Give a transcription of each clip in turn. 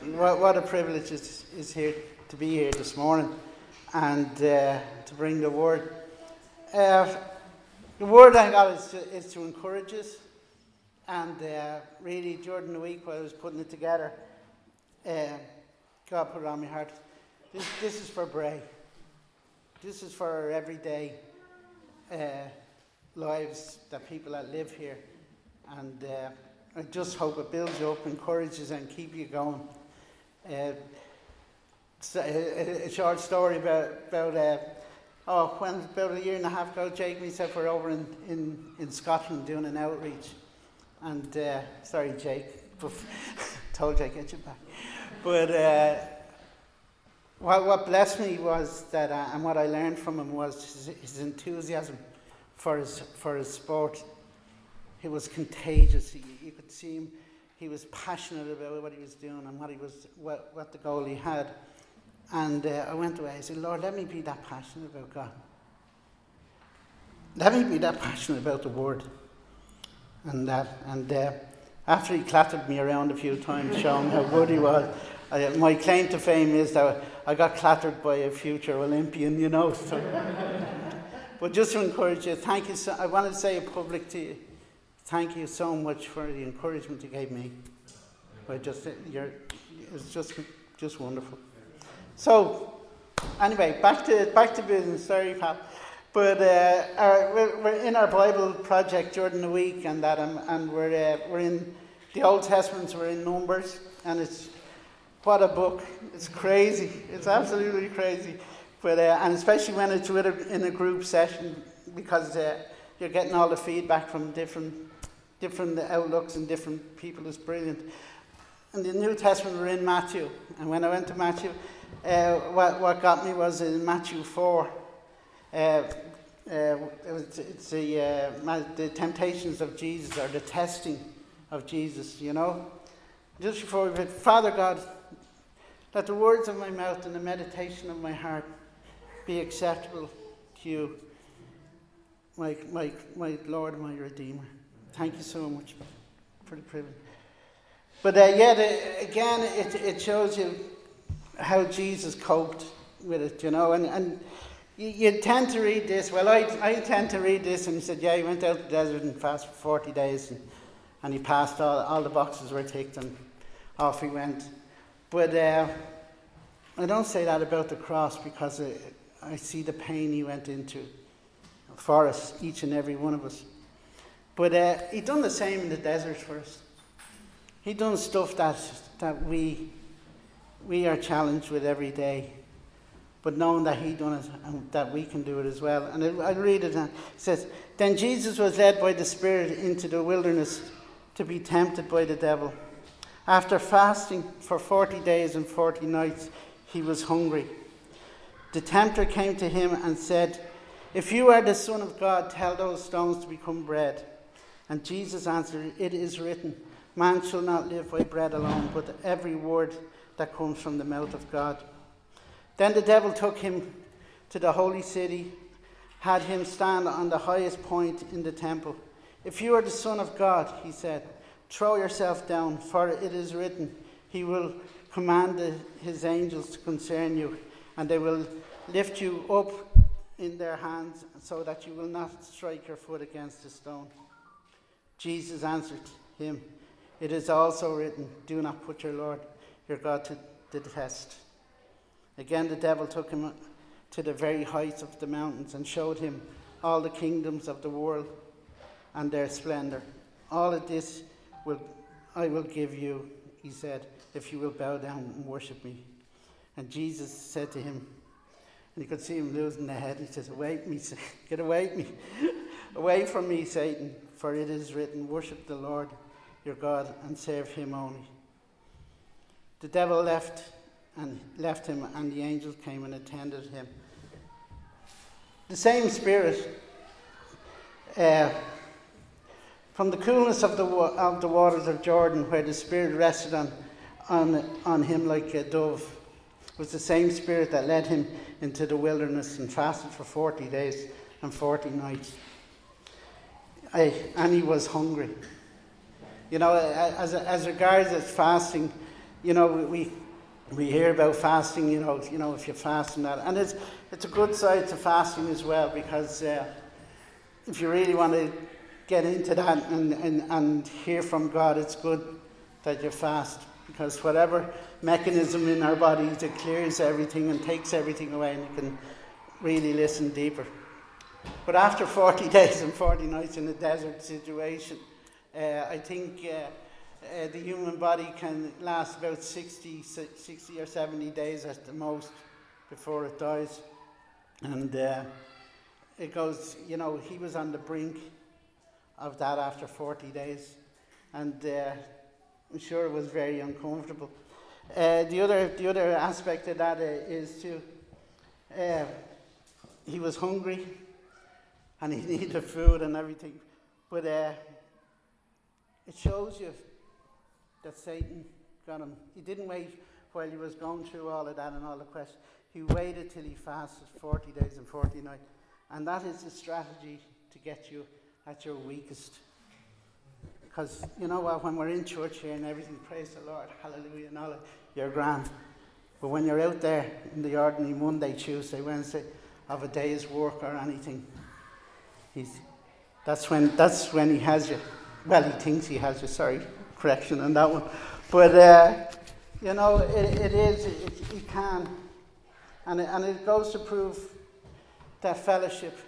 what, what a privilege is, is here to be here this morning and uh, to bring the word. Uh, the word I got is to, is to encourage us, and uh, really during the week while I was putting it together, uh, God put it on my heart. This, this is for Bray. This is for our everyday uh, lives, the people that live here, and uh, I just hope it builds you up, encourages, and keep you going. Uh, a, a, short story about about uh, oh when about a year and a half ago, Jake and myself were over in, in, in Scotland doing an outreach, and uh, sorry Jake, told Jake get you back, but. Uh, what, what blessed me was that, uh, and what I learned from him was his, his enthusiasm for his, for his sport. He was contagious. You could see him he was passionate about what he was doing and what he was what, what the goal he had. And uh, I went away. I said, Lord, let me be that passionate about God. Let me be that passionate about the Word. And that. And uh, after he clattered me around a few times, showing how good he was, I, my claim to fame is that I got clattered by a future Olympian, you know. So. but just to encourage you, thank you. So, I wanted to say it public to you thank you so much for the encouragement you gave me. I just, it's just, just wonderful. So, anyway, back to back to business. Sorry, Pat. But uh, our, we're, we're, in our Bible project during the week, and that, um, and we're uh, we're in the Old Testament. We're in Numbers, and it's what a book! It's crazy. It's absolutely crazy. But uh, and especially when it's with a, in a group session, because uh, you're getting all the feedback from different different outlooks and different people is brilliant. In the New Testament, we're in Matthew, and when I went to Matthew, uh, what, what got me was in Matthew 4. Uh, uh, it's, it's the, uh, the temptations of Jesus or the testing of Jesus, you know. Just before we read, Father God, let the words of my mouth and the meditation of my heart be acceptable to you, my, my, my Lord my Redeemer. Thank you so much for the privilege. But uh, yet, uh, again, it, it shows you how Jesus coped with it, you know. And, and you, you tend to read this. Well, I, I tend to read this, and he said, Yeah, he went out to the desert and fasted for 40 days, and, and he passed all, all the boxes were ticked, and off he went. But uh, I don't say that about the cross because I, I see the pain he went into for us, each and every one of us. But uh, he done the same in the desert for us. He done stuff that that we we are challenged with every day. But knowing that he done it and that we can do it as well. And I, read it. And it says, "Then Jesus was led by the Spirit into the wilderness to be tempted by the devil. After fasting for forty days and forty nights, he was hungry. The tempter came to him and said." If you are the Son of God, tell those stones to become bread. And Jesus answered, It is written, Man shall not live by bread alone, but every word that comes from the mouth of God. Then the devil took him to the holy city, had him stand on the highest point in the temple. If you are the Son of God, he said, throw yourself down, for it is written, He will command His angels to concern you, and they will lift you up in their hands so that you will not strike your foot against a stone. Jesus answered him, It is also written, Do not put your Lord your God to the test. Again, the devil took him to the very heights of the mountains and showed him all the kingdoms of the world and their splendor. All of this will I will give you, he said, if you will bow down and worship me. And Jesus said to him, and you could see him losing the head. He says, Away me, get away me, away from me, Satan, for it is written, Worship the Lord your God and serve him only. The devil left and left him, and the angels came and attended him. The same spirit, uh, from the coolness of the, of the waters of Jordan, where the spirit rested on, on, on him like a dove, was the same spirit that led him into the wilderness and fasted for 40 days and 40 nights. I, and he was hungry. You know, as, as regards as fasting, you know, we, we hear about fasting, you know, you know, if you fast and that. And it's, it's a good side to fasting as well because uh, if you really want to get into that and, and, and hear from God, it's good that you fast because whatever mechanism in our bodies, that clears everything and takes everything away and you can really listen deeper. But after 40 days and 40 nights in a desert situation, uh, I think uh, uh, the human body can last about 60, 60 or 70 days at the most before it dies. And uh, it goes, you know, he was on the brink of that after 40 days. And uh, I'm sure it was very uncomfortable. Uh, the, other, the other aspect of that uh, is to, uh, he was hungry and he needed food and everything. But uh, it shows you that Satan got him. He didn't wait while he was going through all of that and all the questions. He waited till he fasted 40 days and 40 nights. And that is the strategy to get you at your weakest. Because, you know what, when we're in church here and everything, praise the Lord, hallelujah, and all you're grand. But when you're out there in the ordinary Monday, Tuesday, Wednesday of a day's work or anything, he's, that's, when, that's when he has you. Well, he thinks he has you, sorry, correction on that one. But, uh, you know, it, it is, it, he can. And it, and it goes to prove that fellowship,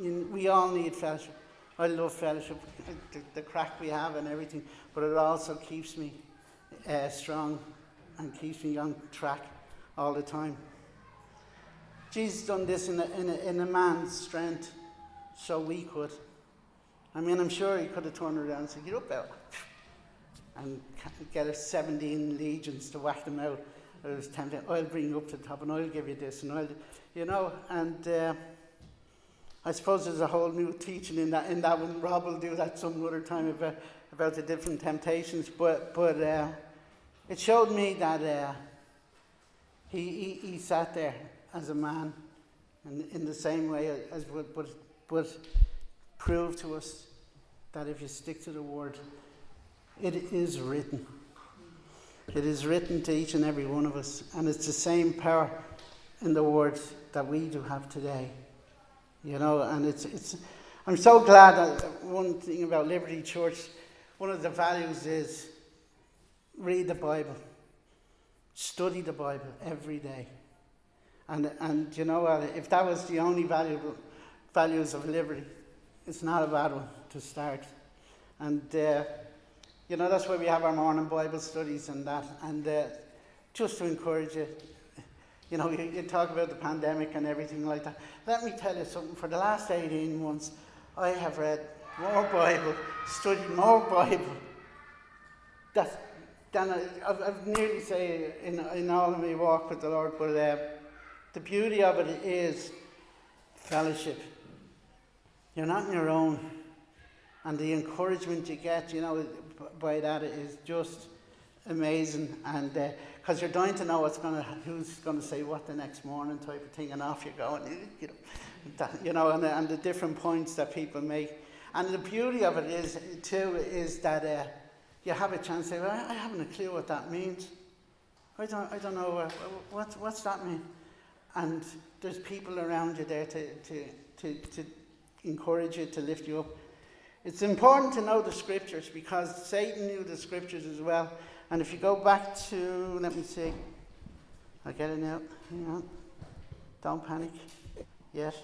you, we all need fellowship. I love fellowship, the, the, crack we have and everything, but it also keeps me uh, strong and keeps me on track all the time. Jesus done this in a, in a, in a man's strength, so we could. I mean, I'm sure he could have turned around and said, Get up out and get us 17 legions to whack them out. It was tempted, I'll bring you up to the top and I'll give you this and I'll, you know, and uh, I suppose there's a whole new teaching in that, in that one. Rob will do that some other time about, about the different temptations, but, but uh, it showed me that uh, he, he, he, sat there as a man in, in the same way as, but, but, but proved to us that if you stick to the word, it is written. It is written to each and every one of us, and it's the same power in the word that we do have today. You know, and it's, it's I'm so glad that one thing about Liberty Church, one of the values is read the Bible, study the Bible every day. And, and you know what, if that was the only valuable values of Liberty, it's not a bad one to start. And, uh, you know, that's why we have our morning Bible studies and that. And uh, just to encourage you, you know, you, you, talk about the pandemic and everything like that. Let me tell you something. For the last 18 months, I have read more Bible, studied more Bible that, than I, I've, I've nearly say in, in all of my walk with the Lord. But uh, the beauty of it is fellowship. You're not on your own. And the encouragement you get, you know, by that is just amazing. And uh, because you're dying to know what's going to, who's going to say what the next morning type of thing, and off you go, and you know, that, you know, and and the different points that people make. And the beauty of it is too is that uh, you have a chance to say, well, I haven't a clue what that means. I don't, I don't know uh, what, what's that mean. And there's people around you there to, to, to, to encourage you, to lift you up. It's important to know the scriptures because Satan knew the scriptures as well. And if you go back to, let me see, I get it now. Hang on. Don't panic yet.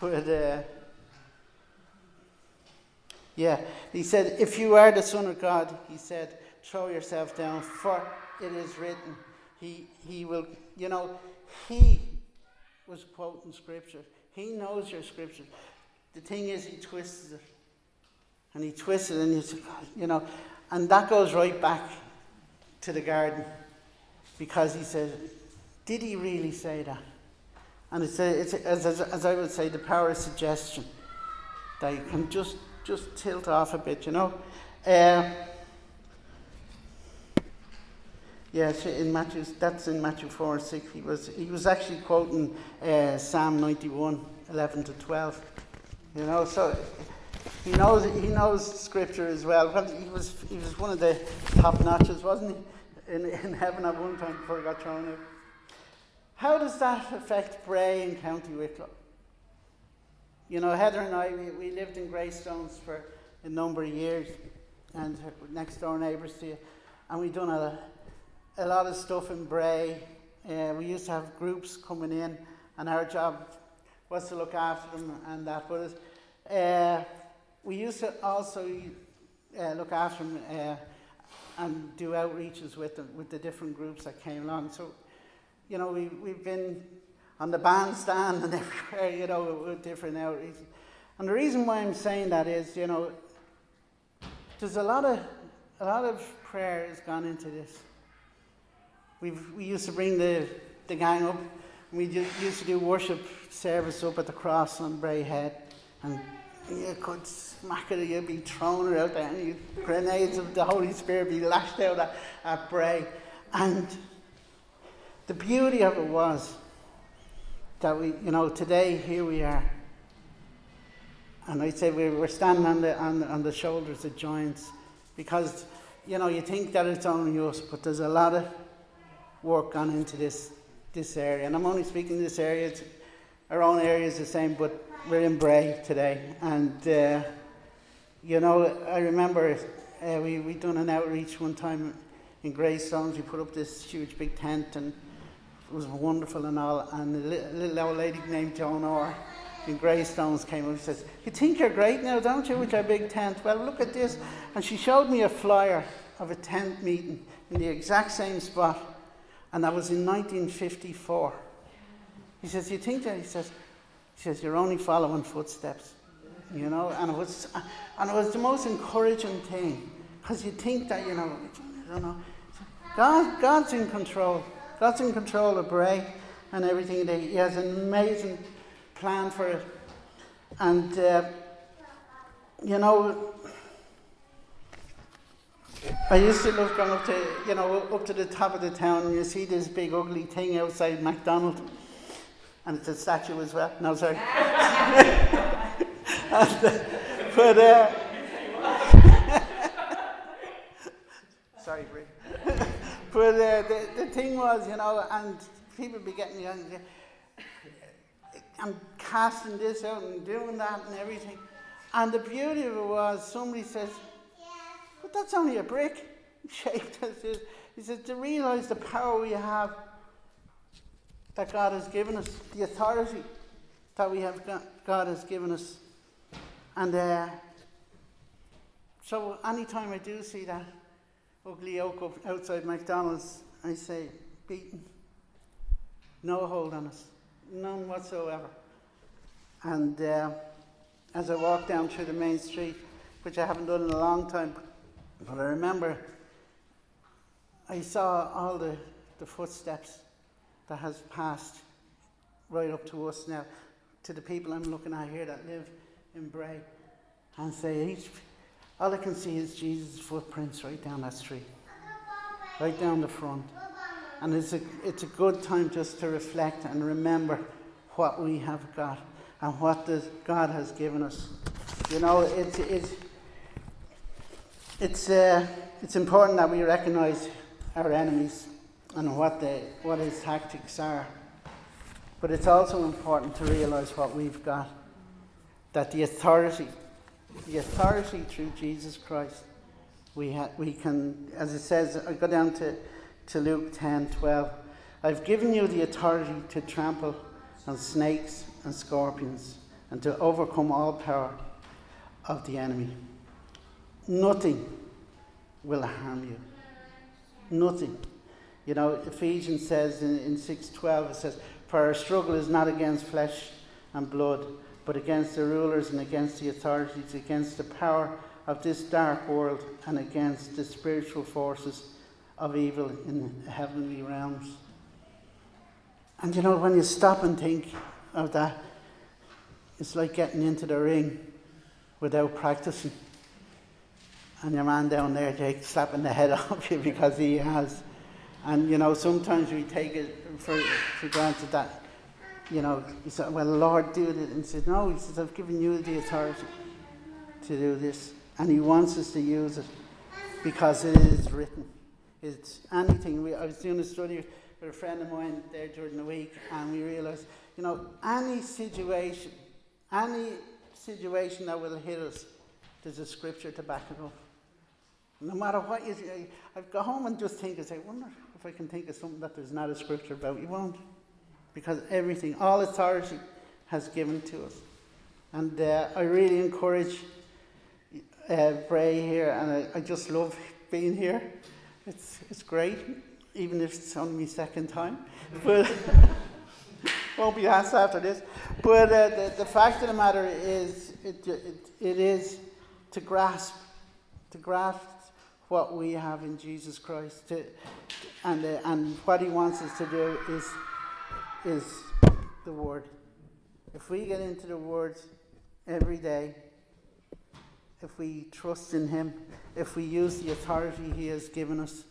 but, uh, yeah, he said, if you are the Son of God, he said, throw yourself down, for it is written. He, he will, you know, he was quoting scripture. He knows your scripture. The thing is, he twists it and he twisted and you, you know, and that goes right back to the garden because he said, did he really say that? And it's, a, it's a, as, as, as, I would say, the power of suggestion that you can just, just tilt off a bit, you know. Uh, yeah, in Matthew, that's in Matthew 4 and 6. He was, he was actually quoting uh, Psalm 91, 11 to 12. You know, so he knows he knows scripture as well. well he was he was one of the top notches, wasn't he, in, in heaven at one time before he got thrown out. How does that affect Bray and County Wicklow? You know, Heather and I, we, we lived in Greystones for a number of years, and next door neighbours to you, and we've done a, a lot of stuff in Bray. Uh, we used to have groups coming in, and our job was to look after them and that. But uh, we used to also uh, look after them uh, and do outreaches with them, with the different groups that came along. So, you know, we, we've been on the bandstand and everywhere, you know, with different outreaches. And the reason why I'm saying that is, you know, there's a lot of a lot of prayer has gone into this. We've, we used to bring the, the gang up. We used to do worship service up at the cross on Bray Head, and you could smack it, you'd be thrown out there, and you, grenades of the Holy Spirit be lashed out at, at Bray. And the beauty of it was that we, you know, today here we are. And I'd say we, we're standing on the, on, on the shoulders of giants because, you know, you think that it's only us, but there's a lot of work gone into this, this area. And I'm only speaking this area, our own area is the same, but we're in Bray today. And, uh, you know, I remember uh, we, we done an outreach one time in Greystones. We put up this huge big tent and it was wonderful and all. And a little, old lady named Joan Orr in Greystones came up and says, You think you're great now, don't you, with your big tent? Well, look at this. And she showed me a flyer of a tent meeting in the exact same spot. And that was in 1954. He says, You think that? He says, he says, You're only following footsteps. You know, and it was and it was the most encouraging thing. Because you think that, you know, I don't know. God, God's in control. God's in control of Bray and everything. He has an amazing plan for it. And, uh, you know, I used to love going up to, you know, up to the top of the town and you see this big ugly thing outside McDonald's. And it's a statue as well. No, sorry. and, uh, but, uh, sorry, Brie. but uh, the, the thing was, you know, and people be getting young. I'm casting this out and doing that and everything. And the beauty of it was, somebody says, but that's only a brick shaped as this. He says, to realize the power we have that God has given us, the authority that we have got, God has given us. And uh, so anytime I do see that ugly oak outside McDonald's, I say, beaten. No hold on us. None whatsoever. And uh, as I walk down through the main street, which I haven't done in a long time, but I remember I saw all the, the footsteps that has passed right up to us now, to the people I'm looking at here that live in Bray, and say, each, all I can see is Jesus' footprints right down that street, right down the front. And it's a, it's a good time just to reflect and remember what we have got and what God has given us. You know, it's, it's, it's, uh, it's important that we recognize our enemies and what, they, what his tactics are. But it's also important to realize what we've got that the authority, the authority through Jesus Christ, we, ha- we can, as it says, I go down to to Luke 10 12. I've given you the authority to trample on snakes and scorpions and to overcome all power of the enemy. Nothing will harm you. Nothing. You know, Ephesians says in, in 6.12, it says, For our struggle is not against flesh and blood, but against the rulers and against the authorities, against the power of this dark world, and against the spiritual forces of evil in heavenly realms. And you know, when you stop and think of that, it's like getting into the ring without practicing. And your man down there, Jake, slapping the head off you because he has. And you know, sometimes we take it for, for granted that, you know, he said, Well, Lord, do it. And he said, No, he says, I've given you the authority to to do this, and He wants us to use it because it is written. It's anything. We, I was doing a study with a friend of mine there during the week, and we realised, you know, any situation, any situation that will hit us, there's a scripture to back it up. No matter what you say, I've go home and just think, I say, wonder if I can think of something that there's not a scripture about. You won't. Because everything, all authority has given to us. And uh, I really encourage uh, Bray here, and I, I, just love being here. It's, it's great, even if it's only my second time. But won't be asked after this. But uh, the, the fact of the matter is, it, it, it is to grasp, to grasp what we have in Jesus Christ, to, and, uh, and what He wants us to do is, is the Word. If we get into the Word every day, if we trust in Him, if we use the authority He has given us,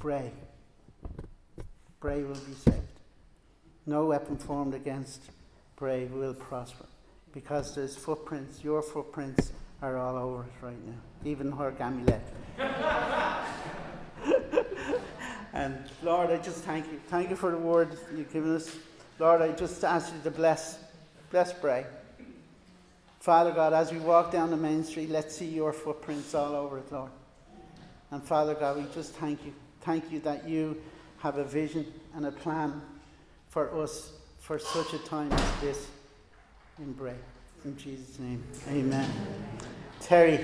pray. Bray will be saved. No weapon formed against Bray will prosper because there's footprints, your footprints are all over it right now, even her Gamilette. and Lord, I just thank you. Thank you for the word you've given us. Lord, I just ask you to bless, bless Bray. Father God, as we walk down the main street, let's see your footprints all over it, Lord. And Father God, we just thank you. Thank you that you have a vision and a plan for us for such a time as this in Bray. In Jesus' name, amen. Terry.